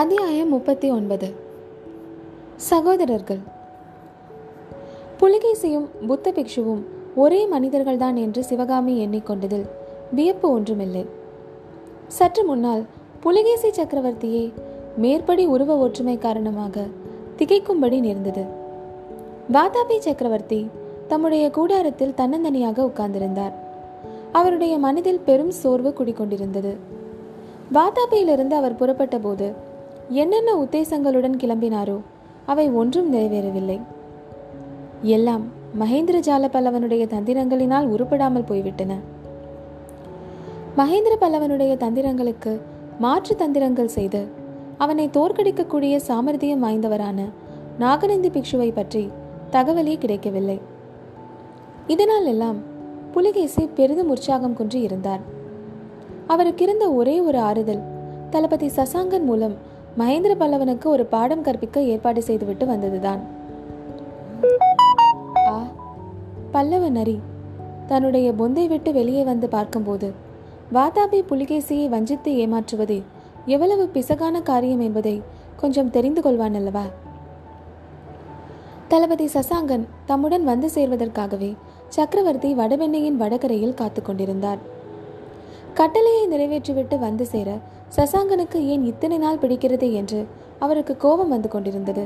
அத்தியாயம் முப்பத்தி ஒன்பது சகோதரர்கள். புலிகேசியும் புத்த பிக்ஷுவும் ஒரே மனிதர்கள்தான் என்று சிவகாமி எண்ணிக்கொண்டதில் வியப்பு ஒன்றுமில்லை. சற்று முன்னால் புலிகேசி சக்கரவர்த்தியே மேற்படி உருவ ஒற்றுமை காரணமாக திகைக்கும்படி நேர்ந்தது. வாதாபி சக்கரவர்த்தி தம்முடைய கூடாரத்தில் தன்னந்தனியாக உட்கார்ந்திருந்தார். அவருடைய மனதில் பெரும் சோர்வு குடிக்கொண்டிருந்தது. வாதாபியிலிருந்து அவர் புறப்பட்ட போது என்னென்ன உத்தேசங்களுடன் கிளம்பினாரோ அவை ஒன்றும் நிறைவேறவில்லை. எல்லாம் மகேந்திர ஜால பல்லவனுடைய தந்திரங்களினால் உருப்படாமல் போய்விட்டன. மகேந்திர பல்லவனுடைய தந்திரங்களுக்கு மாற்று தந்திரங்கள் செய்து அவனை தோற்கடிக்கக்கூடிய சாமர்த்தியம் வாய்ந்தவரான நாகநந்தி பிக்ஷுவை பற்றி தகவலே கிடைக்கவில்லை. இதனால் எல்லாம் புலிகேசி பெரிதும் உற்சாகம் குன்றி இருந்தார். அவருக்கு இருந்த ஒரே ஒரு ஆறுதல் தளபதி சசாங்கன் மூலம் மகேந்திர பல்லவனுக்கு ஒரு பாடம் கற்பிக்க ஏற்பாடு செய்துவிட்டு வந்ததுதான். ஆ பல்லவ நரி தன்னுடைய பொந்தை விட்டு வெளியே வந்து பார்க்கும்போது வாதாபி புலிகேசியை வஞ்சித்து ஏமாற்றுவது எவ்வளவு பிசகான காரியம் என்பதை கொஞ்சம் தெரிந்து கொள்வான் அல்லவா? தளபதி சசாங்கன் தம்முடன் வந்து சேர்வதற்காகவே சக்கரவர்த்தி வடவெண்ணையின் வடகரையில் காத்து கொண்டிருந்தார் கட்டளையை நிறைவேற்றிவிட்டு வந்து சேர சசாங்கனுக்கு ஏன் இத்தனை நாள் பிடிக்கிறது என்று அவருக்கு கோபம் வந்து கொண்டிருந்தது.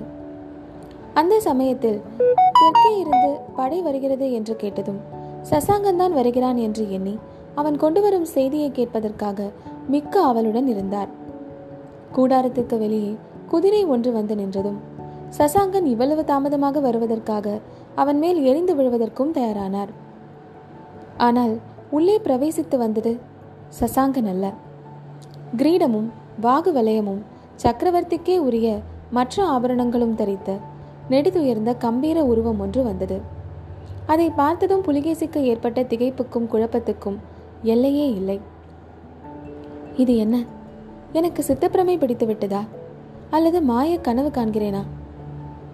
அந்த சமயத்தில் தெற்கே இருந்து படை வருகிறது என்று கேட்டதும் சசாங்கன் தான் வருகிறான் என்று எண்ணி அவன் கொண்டு வரும் செய்தியை கேட்பதற்காக மிக்க அவளுடன் இருந்தார். கூடாரத்துக்கு வெளியே குதிரை ஒன்று வந்து நின்றதும் சசாங்கன் இவ்வளவு தாமதமாக வருவதற்காக அவன் மேல் எரிந்து விழுவதற்கும் தயாரானார். ஆனால் உள்ளே பிரவேசித்து வந்தது சசாங்கன் அல்ல. கிரீடமும் வாகு வலயமும் சக்கரவர்த்திக்கே உரிய மற்ற ஆபரணங்களும் தரித்த நெடுதுயர்ந்த கம்பீர உருவம் ஒன்று வந்தது. அதை பார்த்ததும் புலிகேசிக்கு ஏற்பட்ட திகைப்புக்கும் குழப்பத்துக்கும் எல்லையே இல்லை. இது என்ன? எனக்கு சித்தப்பிரமை பிடித்து விட்டதா? அல்லது மாய கனவு காண்கிறேனா?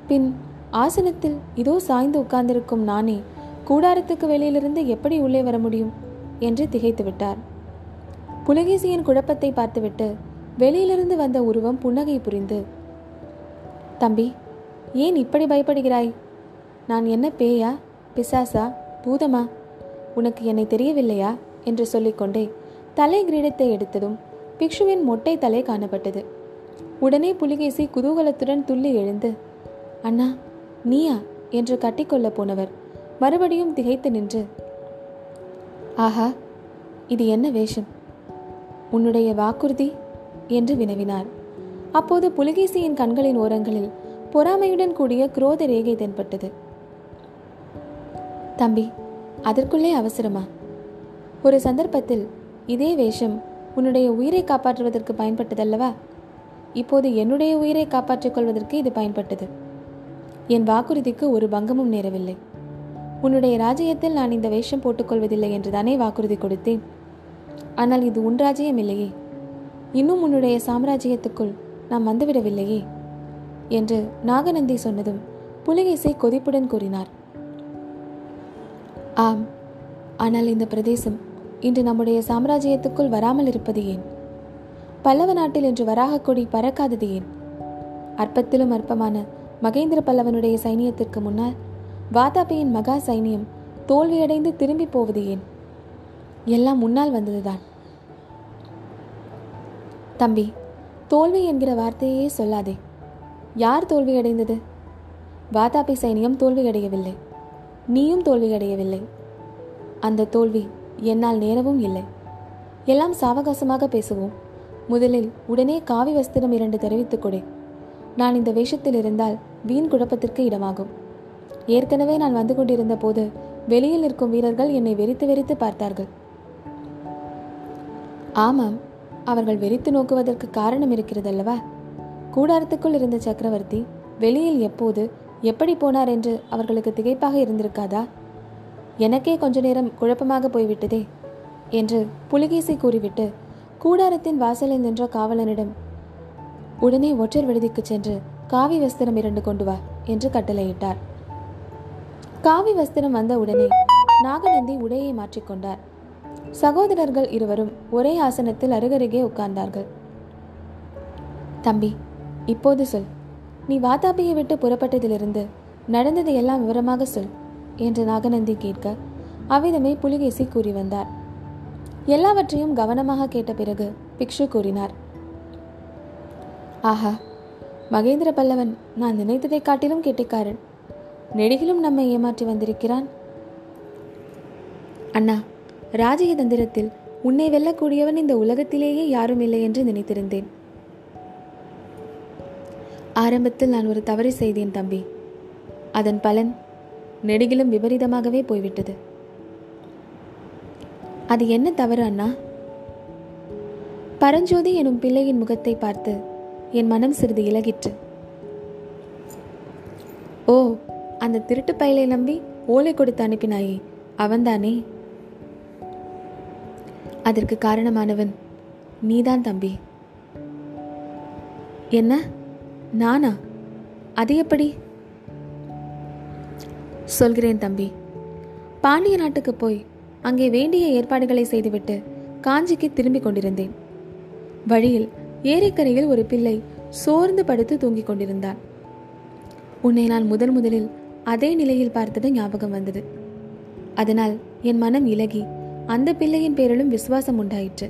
பின் ஆசனத்தில் இதோ சாய்ந்து உட்கார்ந்திருக்கும் நானே கூடாரத்துக்கு வெளியிலிருந்து எப்படி உள்ளே வர முடியும்? என்று திகைத்து விட்டார். புலகேசியின் குழப்பத்தை பார்த்துவிட்டு வெளியிலிருந்து வந்த உருவம் புன்னகை புரிந்து தம்பி ஏன் இப்படி பயப்படுகிறாய்? நான் என்ன பேயா பிசாசா பூதமா? உனக்கு என்னை தெரியவில்லையா? என்று சொல்லிக்கொண்டே தலை கிரீடத்தை எடுத்ததும் பிக்ஷுவின் மொட்டை தலை காணப்பட்டது. உடனே புலிகேசி குதூகலத்துடன் துள்ளி எழுந்து அண்ணா நீயா? என்று கட்டிக்கொள்ள போனவர் மறுபடியும் திகைத்து நின்று ஆஹா இது என்ன வேஷம்? உன்னுடைய வாக்குறுதி? என்று வினவினார். அப்போது புலிகேசியின் கண்களின் ஓரங்களில் பொறாமையுடன் கூடிய குரோத ரேகை தென்பட்டது. தம்பி அதற்குள்ளே அவசரமா? ஒரு சந்தர்ப்பத்தில் இதே வேஷம் உன்னுடைய உயிரை காப்பாற்றுவதற்கு பயன்பட்டதல்லவா? இப்போது என்னுடைய உயிரை காப்பாற்றிக் கொள்வதற்கு இது பயன்பட்டது. என் வாக்குறுதிக்கு ஒரு பங்கமும் நேரவில்லை. உன்னுடைய ராஜ்யத்தில் நான் இந்த வேஷம் போட்டுக்கொள்வதில்லை என்று தானே வாக்குறுதி கொடுத்தேன். ஆனால் இது உன் இல்லையே இன்னும் உன்னுடைய சாம்ராஜ்யத்துக்குள் நாம் வந்துவிடவில்லையே என்று நாகநந்தி சொன்னதும் புலிகேசை கொதிப்புடன் கூறினார். ஆம் ஆனால் இந்த பிரதேசம் இன்று நம்முடைய சாம்ராஜ்யத்துக்குள் வராமல் இருப்பது ஏன்? பல்லவ நாட்டில் இன்று வராக கொடி பறக்காதது ஏன்? அற்பத்திலும் அற்பமான மகேந்திர பல்லவனுடைய சைனியத்திற்கு முன்னால் வாதாபியின் மகா சைனியம் தோல்வியடைந்து திரும்பி போவது ஏன்? எல்லாம் முன்னால் வந்ததுதான். தம்பி தோல்வி என்கிற வார்த்தையே சொல்லாதே. யார் தோல்வியடைந்தது வாதாபி சைனியம் தோல்வியடையவில்லை நீயும் தோல்வியடையவில்லை அந்த தோல்வி என்னால் நேரவும் இல்லை. எல்லாம் சாவகாசமாக பேசுவோம். முதலில் உடனே காவி வஸ்திரம் இரண்டு தெரிவித்துக் கொடு. நான் இந்த வேஷத்தில் இருந்தால் வீண் குழப்பத்திற்கு இடமாகும். ஏற்கனவே நான் வந்து கொண்டிருந்த போது வெளியில் இருக்கும் வீரர்கள் என்னை வெறித்து வெறித்து பார்த்தார்கள். ஆமாம் அவர்கள் வெறித்து நோக்குவதற்கு காரணம் இருக்கிறதல்லவா? கூடாரத்துக்குள் இருந்த சக்கரவர்த்தி வெளியில் எப்போது எப்படி போனார் என்று அவர்களுக்கு திகைப்பாக இருந்திருக்காதா? எனக்கே கொஞ்ச நேரம் குழப்பமாக போய்விட்டதே என்று புலிகேசி கூறிவிட்டு கூடாரத்தின் வாசலில் நின்ற காவலனிடம் உடனே ஒற்றர் விடுதிக்கு சென்று காவி வஸ்திரம் இரண்டு கொண்டு வா என்று கட்டளையிட்டார். காவி வஸ்திரம் வந்த உடனே நாகநந்தி உடையை மாற்றிக்கொண்டார். சகோதரர்கள் இருவரும் ஒரே ஆசனத்தில் அருகருகே உட்கார்ந்தார்கள். தம்பி இப்போது சொல். நீ வாதாபியை விட்டு புறப்பட்டதிலிருந்து நடந்ததை எல்லாம் விவரமாக சொல் என்று நாகநந்தி கேட்க அவ்விதமே புலிகேசி கூறி வந்தார். எல்லாவற்றையும் கவனமாக கேட்ட பிறகு பிக்ஷு கூறினார். ஆஹா மகேந்திர பல்லவன் நான் நினைத்ததை காட்டிலும் கெட்டிக்காரன். நெடுகிலும் நம்மை ஏமாற்றி வந்திருக்கிறான். அண்ணா ராஜய தந்திரத்தில் உன்னை வெல்லக்கூடியவன் இந்த உலகத்திலேயே யாரும் இல்லை என்று நினைத்திருந்தேன். ஆரம்பத்தில் நான் ஒரு தவறு செய்தேன் தம்பி. அதன் பலன் நெடுகிலும் விபரீதமாகவே போய்விட்டது. அது என்ன தவறு அண்ணா? பரஞ்சோதி எனும் பிள்ளையின் முகத்தை பார்த்து என் மனம் சிறிது இலகிற்று. ஓ அந்த திருட்டு பயலை நம்பி ஓலை கொடுத்து அனுப்பினாயே அவன்தானே? அதற்கு காரணமானவன் நீதான் தம்பி. என்ன? நானா? அது எப்படி? சொல்கிறேன் தம்பி. பாண்டிய நாட்டுக்கு போய் அங்கே வேண்டிய ஏற்பாடுகளை செய்துவிட்டு காஞ்சிக்கு திரும்பிக் கொண்டிருந்தேன். வழியில் ஏரிக்கரையில் ஒரு பிள்ளை சோர்ந்து படுத்து தூங்கிக் கொண்டிருந்தான். உன்னை நான் முதன் முதலில் அதே நிலையில் பார்த்தது ஞாபகம் வந்தது. அதனால் என் மனம் இலகி அந்த பிள்ளையின் பேரிலும் விசுவாசம் உண்டாயிற்று.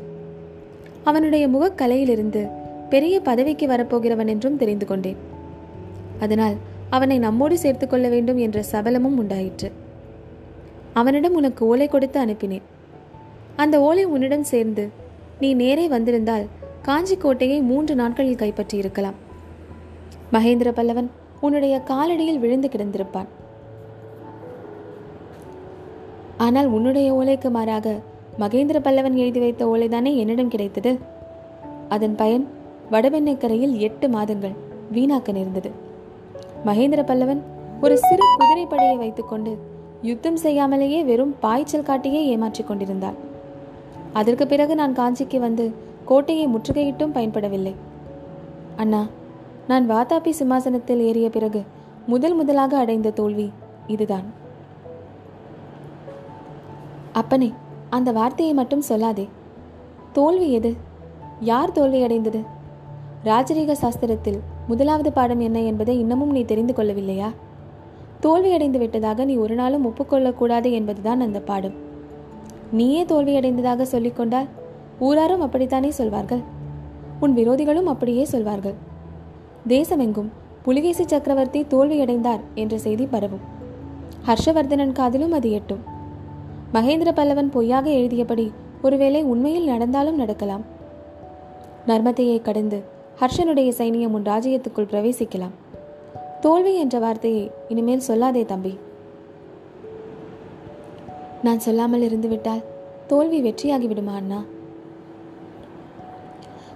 அவனுடைய முகக்கலையிலிருந்து பெரிய பதவிக்கு வரப்போகிறவன் என்றும் தெரிந்து கொண்டேன். அதனால் அவனை நம்மோடு சேர்த்துக்கொள்ள வேண்டும் என்ற சபலமும் உண்டாயிற்று. அவனிடம் உனக்கு ஓலை கொடுத்து அனுப்பினேன். அந்த ஓலை உன்னிடம் சேர்ந்து நீ நேரே வந்திருந்தால் காஞ்சி கோட்டையை மூன்று நாட்களில் கைப்பற்றி இருக்கலாம் மகேந்திர பல்லவன் உன்னுடைய காலடியில் விழுந்து கிடந்திருப்பான். ஆனால் உன்னுடைய ஓலைக்கு மாறாக மகேந்திர பல்லவன் எழுதி வைத்த ஓலைதானே என்னிடம் கிடைத்தது? அதன் பயன் வடவெண்ணக்கரையில் எட்டு மாதங்கள் வீணாக்க நேர்ந்தது. மகேந்திர பல்லவன் ஒரு சிறு குதிரைப்படையை வைத்துக்கொண்டு யுத்தம் செய்யாமலேயே வெறும் பாய்ச்சல் காட்டியே ஏமாற்றிக் கொண்டிருந்தார் அதற்கு பிறகு நான் காஞ்சிக்கு வந்து கோட்டையை முற்றுகையிட்டும் பயன்படவில்லை. அண்ணா நான் வாதாபி சிம்மாசனத்தில் ஏறிய பிறகு முதல் முதலாக அடைந்த தோல்வி இதுதான். அப்பனே அந்த வார்த்தையை மட்டும் சொல்லாதே. தோல்வி எது? யார் தோல்வி அடைந்தது ராஜரீக சாஸ்திரத்தில் முதலாவது பாடம் என்ன என்பதை இன்னமும் நீ தெரிந்து கொள்ளவில்லையா? தோல்வியடைந்து விட்டதாக நீ ஒரு நாளும் ஒப்புக்கொள்ளக்கூடாது என்பதுதான் அந்த பாடம். நீயே தோல்வியடைந்ததாக சொல்லிக்கொண்டால் ஊராரும் அப்படித்தானே சொல்வார்கள்? உன் விரோதிகளும் அப்படியே சொல்வார்கள். தேசமெங்கும் புலிகேசி சக்கரவர்த்தி தோல்வியடைந்தார் என்ற செய்தி பரவும். ஹர்ஷவர்தனன் காதிலும் அது எட்டும். மகேந்திர பல்லவன் பொய்யாக எழுதியபடி ஒருவேளை உண்மையில் நடந்தாலும் நடக்கலாம். நர்மதையை கடந்து ஹர்ஷனுடைய சைனியம் உன் ராஜ்யத்துக்குள் பிரவேசிக்கலாம். தோல்வி என்ற வார்த்தையை இனிமேல் சொல்லாதே தம்பி. நான் சொல்லாமல் இருந்துவிட்டால் தோல்வி வெற்றியாகிவிடுமா அண்ணா?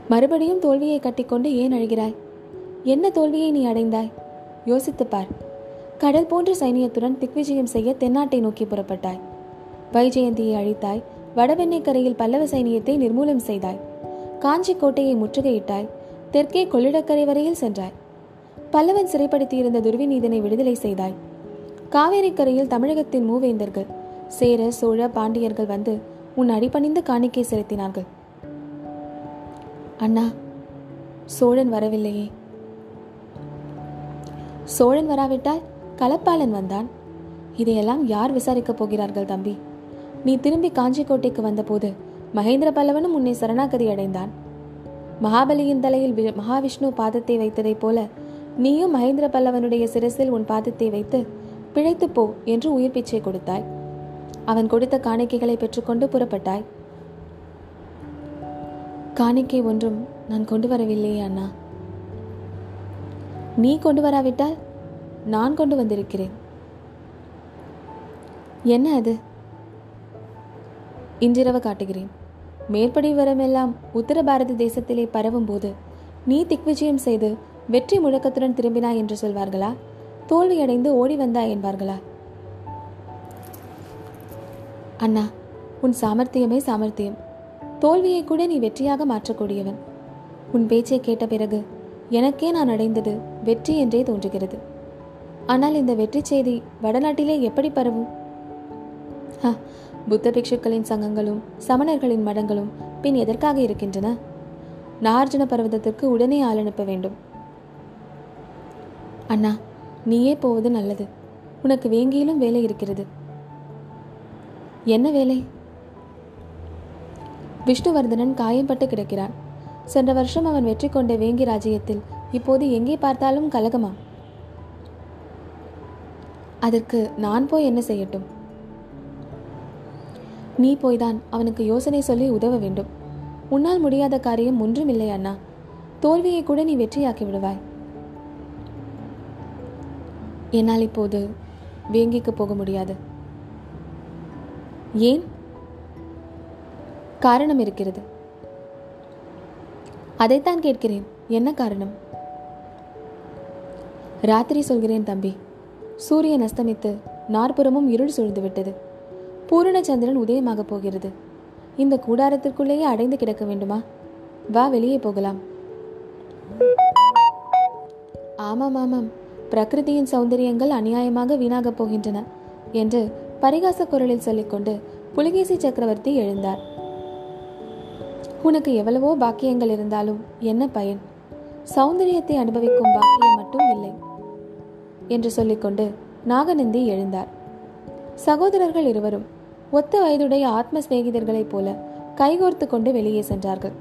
மறுபடியும் தோல்வியை கட்டிக்கொண்டு ஏன் அழுகிறாய்? என்ன தோல்வியை நீ அடைந்தாய்? யோசித்துப் பார். கடல் போன்ற சைனியத்துடன் திக்விஜயம் செய்ய தென்னாட்டை நோக்கி புறப்பட்டாய். வைஜெயந்தியை அழித்தாய். வடவெண்ணை கரையில் பல்லவ சைனியத்தை நிர்மூலம் செய்தாய். காஞ்சி கோட்டையை முற்றுகையிட்டாய். தெற்கே கொள்ளிடக்கரை வரையில் சென்றாய். பல்லவன் சிறைப்படுத்தியிருந்த துர்விநீதனை விடுதலை செய்தாய். காவேரிக்கரையில் தமிழகத்தின் மூவேந்தர்கள் சேர சோழ பாண்டியர்கள் வந்து உன் அடிபணிந்து காணிக்கை செலுத்தினார்கள். அண்ணா சோழன் வரவில்லையே. சோழன் வராவிட்டால் கலப்பாளன் வந்தான். இதையெல்லாம் யார் விசாரிக்கப் போகிறார்கள் தம்பி? நீ திரும்பி காஞ்சிக்கோட்டைக்கு வந்தபோது மகேந்திர பல்லவனும் உன்னை சரணாகதி அடைந்தான். மகாபலியின் தலையில் மகாவிஷ்ணு பாதத்தை வைத்ததைப் போல நீயும் மகேந்திர பல்லவனுடைய சிரசில் உன் பாதத்தை வைத்து பிழைத்து போ என்று உயிர் பிச்சை கொடுத்தாய். அவன் கொடுத்த காணிக்கைகளை பெற்றுக்கொண்டு புறப்பட்டாய். காணிக்கை ஒன்றும் நான் கொண்டு வரவில்லையே அண்ணா. நீ கொண்டு வராவிட்டால் நான் கொண்டு வந்திருக்கிறேன். என்ன அது? இன்றிரவு காட்டுகிறேன். மேற்படி வரமெல்லாம் உத்தர பாரத தேசத்திலே பரவும் போது நீ திக்விஜயம் செய்து வெற்றி முழக்கத்துடன் திரும்பினாய் என்று சொல்வார்களா? தோல்வியடைந்து ஓடி வந்தாய் என்பார்களா? அண்ணா உன் சாமர்த்தியமே சாமர்த்தியம். தோல்வியை கூட நீ வெற்றியாக மாற்றக்கூடியவன். உன் பேச்சை கேட்ட பிறகு எனக்கே நான் அடைந்தது வெற்றி என்றே தோன்றுகிறது. ஆனால் இந்த வெற்றி செய்தி வடநாட்டிலே எப்படி பரவும்? புத்த பிக்ஷுக்களின் சங்கங்களும் சமணர்களின் மடங்களும் பின் எதற்காக இருக்கின்றன? நார்ஜன பர்வதத்திற்கு உடனே ஆள் அனுப்ப வேண்டும். அண்ணா நீயே போவது நல்லது. உனக்கு வேங்கியிலும் வேலை இருக்கிறது. என்ன வேலை? விஷ்ணுவர்தனன் காயம்பட்டு கிடக்கிறான். சென்ற வருஷம் அவன் வெற்றி கொண்ட வேங்கி ராஜ்யத்தில் இப்போது எங்கே பார்த்தாலும் கலகமா அதற்கு நான் போய் என்ன செய்யட்டும்? நீ போய்தான் அவனுக்கு யோசனை சொல்லி உதவ வேண்டும். உன்னால் முடியாத காரியம் ஒன்றுமில்லை அண்ணா. தோல்வியை கூட நீ வெற்றியாக்கி விடுவாய். என்னால் இப்போது வேங்கிக்கு போக முடியாது. ஏன்? காரணம் இருக்கிறது. அதைத்தான் கேட்கிறேன். என்ன காரணம்? ராத்திரி சொல்கிறேன் தம்பி. சூரியன் அஸ்தமித்து நாற்புறமும் இருள் சூழ்ந்து பூரணச்சந்திரன் உதயமாக போகிறது. இந்த கூடாரத்திற்குள்ளேயே அடைந்து கிடக்க வேண்டுமா? வா வெளியே போகலாம். ஆமாம் ஆமாம். பிரகிருதியின் சௌந்தரியங்கள் அநியாயமாக வீணாகப் போகின்றன என்று பரிகாச குரலில் சொல்லிக்கொண்டு புலிகேசி சக்கரவர்த்தி எழுந்தார். உனக்கு எவ்வளவோ பாக்கியங்கள் இருந்தாலும் என்ன பயன்? சௌந்தரியத்தை அனுபவிக்கும் பாக்கியம் மட்டும் இல்லை என்று சொல்லிக்கொண்டு நாகநந்தி எழுந்தார். சகோதரர்கள் இருவரும் ஒத்த வயதுடைய ஆத்ம சிநேகிதர்களைப் போல கைகோர்த்து கொண்டு வெளியே சென்றார்கள்.